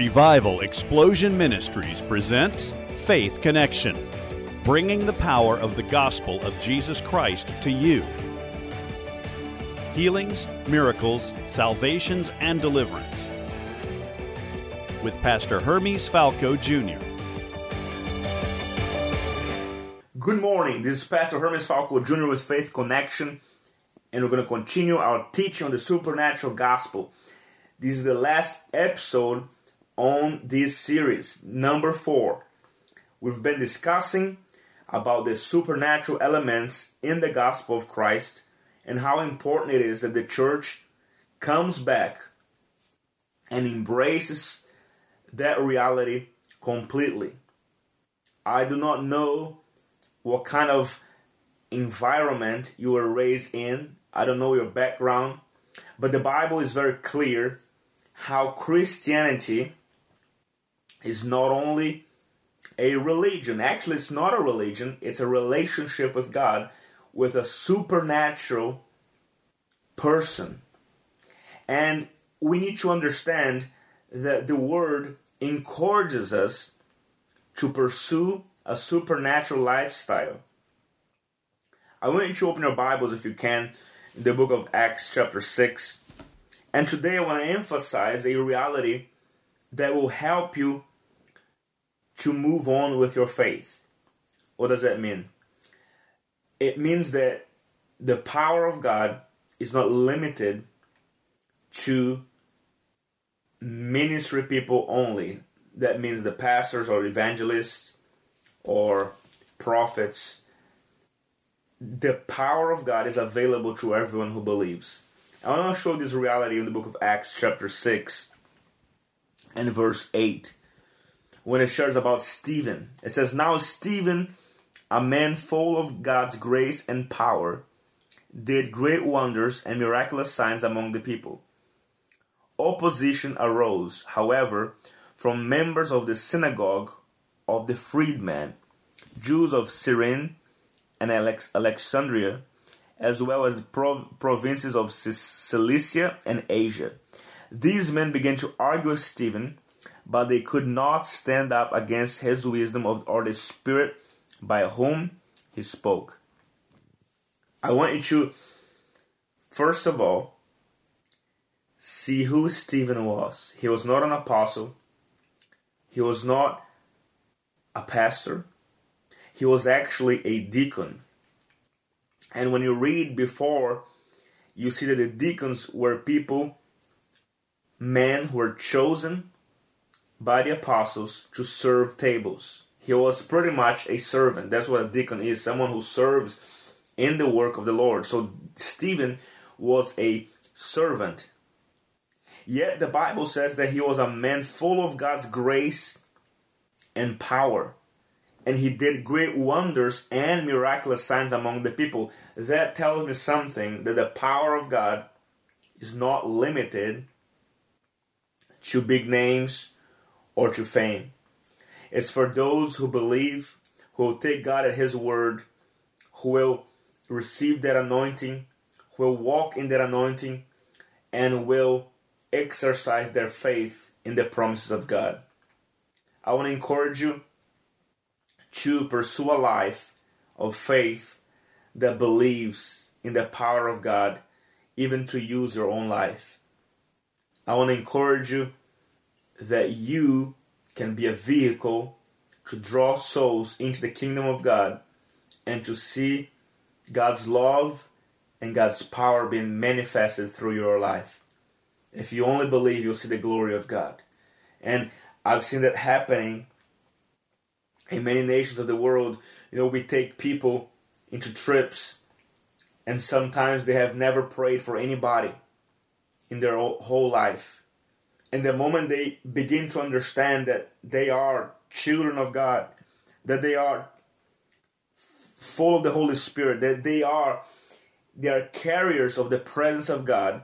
Revival Explosion Ministries presents Faith Connection, bringing the power of the gospel of Jesus Christ to you. Healings, miracles, salvations, and deliverance. With Pastor Hermes Falco Jr. Good morning. This is Pastor Hermes Falco Jr. with Faith Connection, and we're going to continue our teaching on the supernatural gospel. This is the last episode on this series, number four. We've been discussing about the supernatural elements in the gospel of Christ and how important it is that the church comes back and embraces that reality completely. I do not know what kind of environment you were raised in. I don't know your background, but the Bible is very clear how Christianity is not only a religion, actually, it's not a religion, it's a relationship with God, with a supernatural person. And we need to understand that the word encourages us to pursue a supernatural lifestyle. I want you to open your Bibles if you can in the book of Acts, chapter 6. And today I want to emphasize a reality that will help you to move on with your faith. What does that mean? It means that the power of God is not limited to ministry people only. That means the pastors or evangelists or prophets. The power of God is available to everyone who believes. I want to show this reality in the book of Acts, chapter 6 and verse 8, when it shares about Stephen. It says, Now Stephen, a man full of God's grace and power, did great wonders and miraculous signs among the people. Opposition arose, however, from members of the synagogue of the freedmen, Jews of Cyrene and Alex- Alexandria, as well as the prov- provinces of Cilicia and Asia. These men began to argue with Stephen, but they could not stand up against his wisdom or the spirit by whom he spoke. I want you to, first of all, see who Stephen was. He was not an apostle, he was not a pastor, he was actually a deacon. And when you read before, you see that the deacons were people, men who were chosen by the apostles to serve tables. He was pretty much a servant. That's what a deacon is someone who serves in the work of the Lord. So Stephen was a servant. Yet the Bible says that he was a man full of God's grace and power and he did great wonders and miraculous signs among the people. That tells me something that the power of God is not limited to big names or to fame. It's for those who believe, who will take God at His word, who will receive that anointing, who will walk in that anointing, and will exercise their faith in the promises of God. I want to encourage you to pursue a life of faith that believes in the power of God, even to use your own life. I want to encourage you that you can be a vehicle to draw souls into the kingdom of God and to see God's love and God's power being manifested through your life. If you only believe, you'll see the glory of God. And I've seen that happening in many nations of the world, you know, we take people into trips, and sometimes they have never prayed for anybody in their whole life. And the moment they begin to understand that they are children of God, that they are full of the Holy Spirit, that they are they are carriers of the presence of God,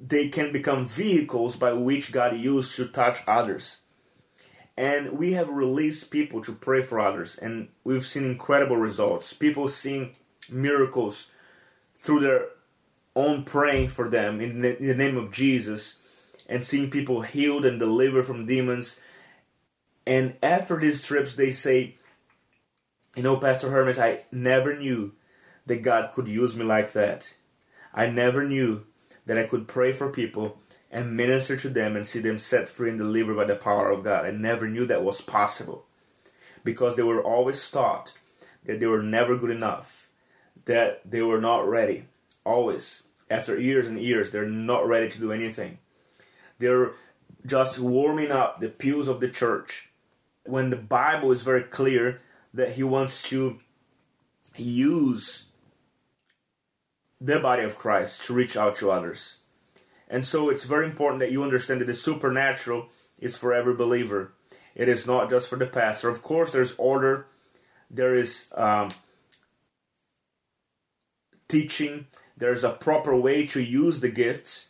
they can become vehicles by which God used to touch others. And we have released people to pray for others and we've seen incredible results. People seeing miracles through their own praying for them in the, in the name of jesus and seeing people healed and delivered from demons. And after these trips, they say, You know, Pastor Hermes, I never knew that God could use me like that. I never knew that I could pray for people and minister to them and see them set free and delivered by the power of God. I never knew that was possible because they were always taught that they were never good enough, that they were not ready. Always, after years and years, they're not ready to do anything. They're just warming up the pews of the church when the Bible is very clear that He wants to use the body of Christ to reach out to others. And so it's very important that you understand that the supernatural is for every believer. It is not just for the pastor. Of course, there's order, there is um, teaching, there's a proper way to use the gifts,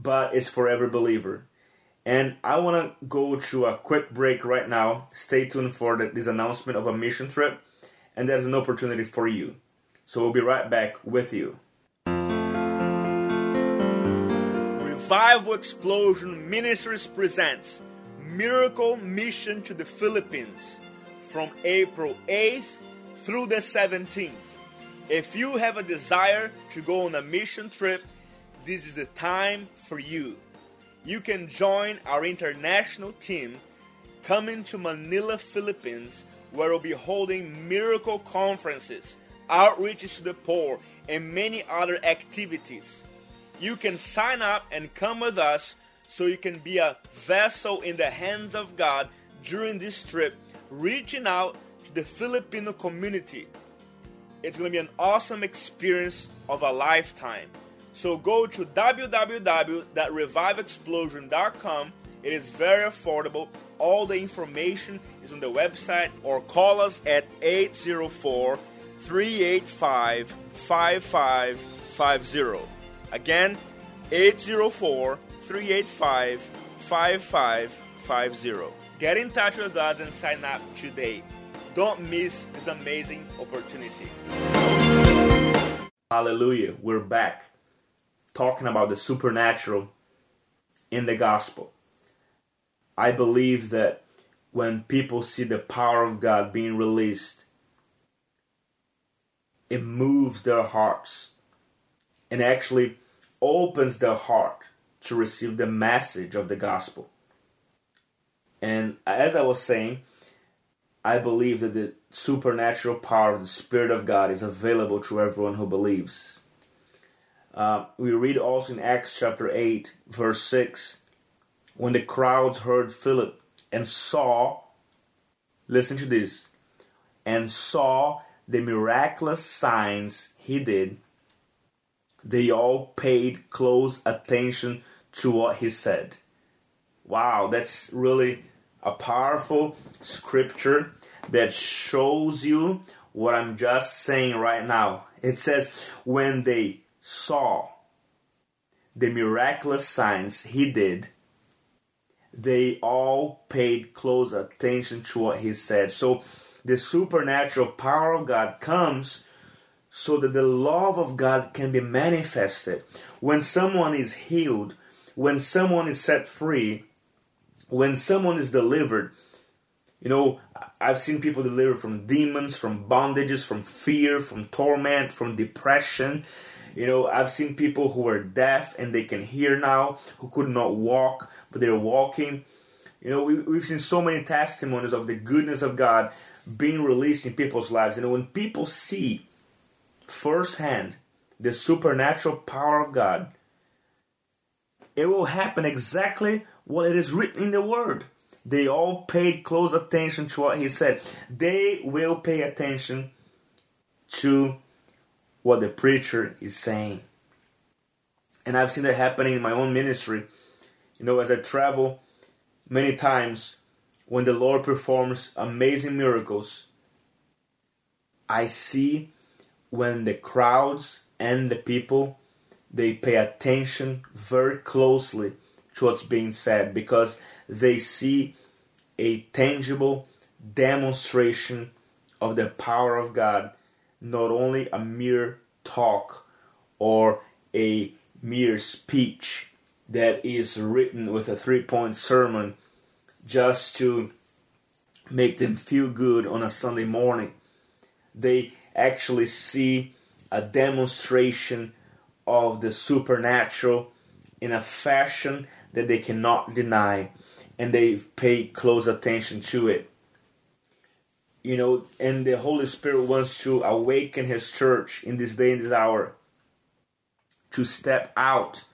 but it's for every believer. And I want to go to a quick break right now. Stay tuned for the, this announcement of a mission trip, and there's an opportunity for you. So we'll be right back with you. Revival Explosion Ministries presents Miracle Mission to the Philippines from April 8th through the 17th. If you have a desire to go on a mission trip, this is the time for you. You can join our international team coming to Manila, Philippines, where we'll be holding miracle conferences, outreaches to the poor, and many other activities. You can sign up and come with us so you can be a vessel in the hands of God during this trip, reaching out to the Filipino community. It's going to be an awesome experience of a lifetime. So go to www.revivalexplosion.com. It is very affordable. All the information is on the website or call us at 804 385 5550. Again, 804 385 5550. Get in touch with us and sign up today. Don't miss this amazing opportunity. Hallelujah. We're back talking about the supernatural in the gospel. I believe that when people see the power of God being released, it moves their hearts and actually opens their heart to receive the message of the gospel. And as I was saying, I believe that the supernatural power of the Spirit of God is available to everyone who believes. Uh, we read also in Acts chapter 8, verse 6, when the crowds heard Philip and saw, listen to this, and saw the miraculous signs he did, they all paid close attention to what he said. Wow, that's really a powerful scripture that shows you what I'm just saying right now. It says, when they saw the miraculous signs he did, they all paid close attention to what he said. So the supernatural power of God comes so that the love of God can be manifested. When someone is healed, when someone is set free, when someone is delivered, you know, I've seen people delivered from demons, from bondages, from fear, from torment, from depression. You know, I've seen people who are deaf and they can hear now, who could not walk, but they're walking. You know, we, we've seen so many testimonies of the goodness of God being released in people's lives. And when people see firsthand the supernatural power of God, it will happen exactly what it is written in the Word. They all paid close attention to what he said. They will pay attention to what the preacher is saying. And I've seen that happening in my own ministry. You know, as I travel many times, when the Lord performs amazing miracles, I see when the crowds and the people they pay attention very closely to what's being said because they see a tangible demonstration of the power of God, not only a mere talk or a mere speech, that is written with a three point sermon just to make them feel good on a Sunday morning. They actually see a demonstration of the supernatural in a fashion that they cannot deny and they pay close attention to it. You know, and the Holy Spirit wants to awaken His church in this day and this hour to step out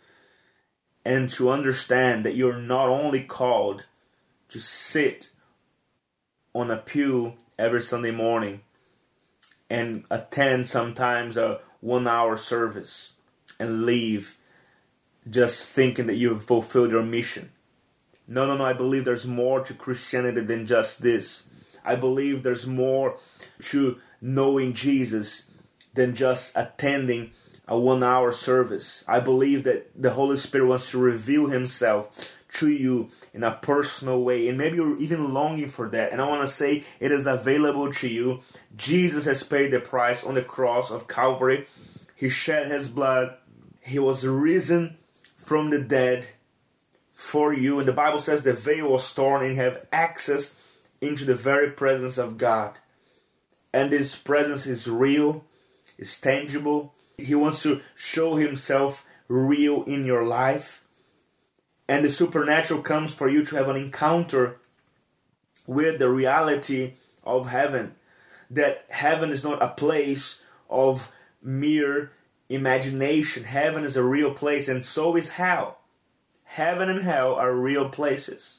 and to understand that you're not only called to sit on a pew every Sunday morning and attend sometimes a one hour service and leave just thinking that you've fulfilled your mission. No, no, no, I believe there's more to Christianity than just this. I believe there's more to knowing Jesus than just attending a one hour service. I believe that the Holy Spirit wants to reveal Himself to you in a personal way, and maybe you're even longing for that. And I want to say it is available to you. Jesus has paid the price on the cross of Calvary, He shed His blood, He was risen from the dead for you. And the Bible says the veil was torn and you have access into the very presence of God. And this presence is real, is tangible. He wants to show himself real in your life. And the supernatural comes for you to have an encounter with the reality of heaven. That heaven is not a place of mere imagination. Heaven is a real place, and so is hell. Heaven and hell are real places.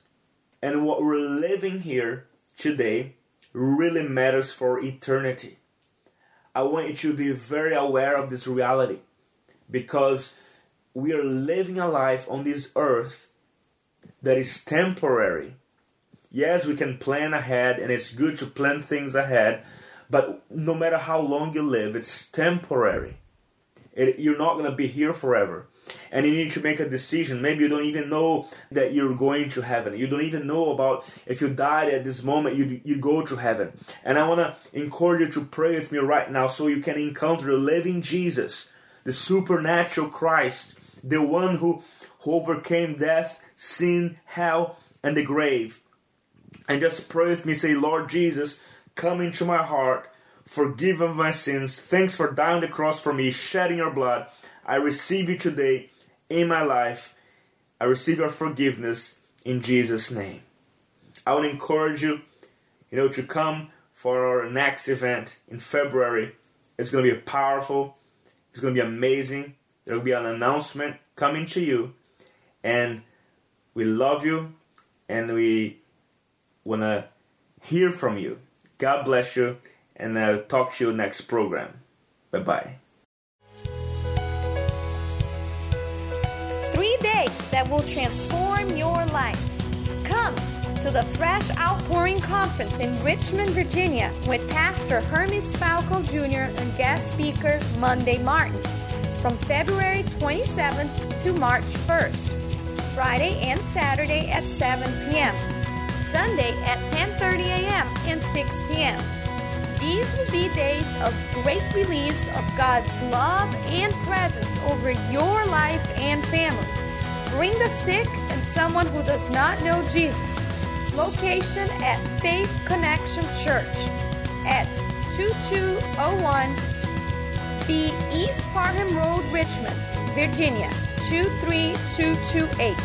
And what we're living here today really matters for eternity. I want you to be very aware of this reality because we are living a life on this earth that is temporary. Yes, we can plan ahead and it's good to plan things ahead, but no matter how long you live, it's temporary. It, you're not going to be here forever. And you need to make a decision. Maybe you don't even know that you're going to heaven. You don't even know about if you died at this moment, you, you go to heaven. And I want to encourage you to pray with me right now so you can encounter the living Jesus, the supernatural Christ, the one who, who overcame death, sin, hell, and the grave. And just pray with me, say, Lord Jesus, come into my heart Forgive of my sins. Thanks for dying the cross for me, shedding your blood. I receive you today in my life. I receive your forgiveness in Jesus' name. I would encourage you, you know, to come for our next event in February. It's going to be powerful. It's going to be amazing. There will be an announcement coming to you, and we love you, and we want to hear from you. God bless you and I'll talk to you next program. Bye bye. That will transform your life. Come to the Fresh Outpouring Conference in Richmond, Virginia with Pastor Hermes Falco Jr. and guest speaker Monday Martin from February 27th to March 1st, Friday and Saturday at 7 p.m., Sunday at 10:30 a.m. and 6 p.m. These will be days of great release of God's love and presence over your life and family. Bring the sick and someone who does not know Jesus. Location at Faith Connection Church at 2201 B East Parham Road, Richmond, Virginia 23228.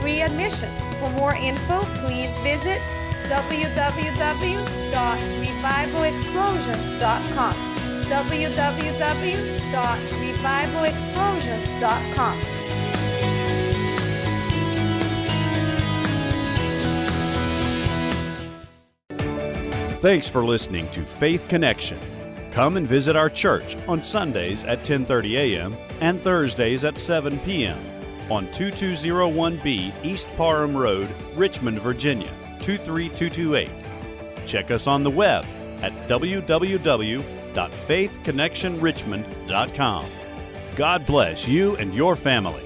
Free admission. For more info, please visit www.revivalexplosion.com. www.revivalexplosion.com. Thanks for listening to Faith Connection. Come and visit our church on Sundays at 10:30 a.m. and Thursdays at 7 p.m. on 2201B East Parham Road, Richmond, Virginia 23228. Check us on the web at www.faithconnectionrichmond.com. God bless you and your family.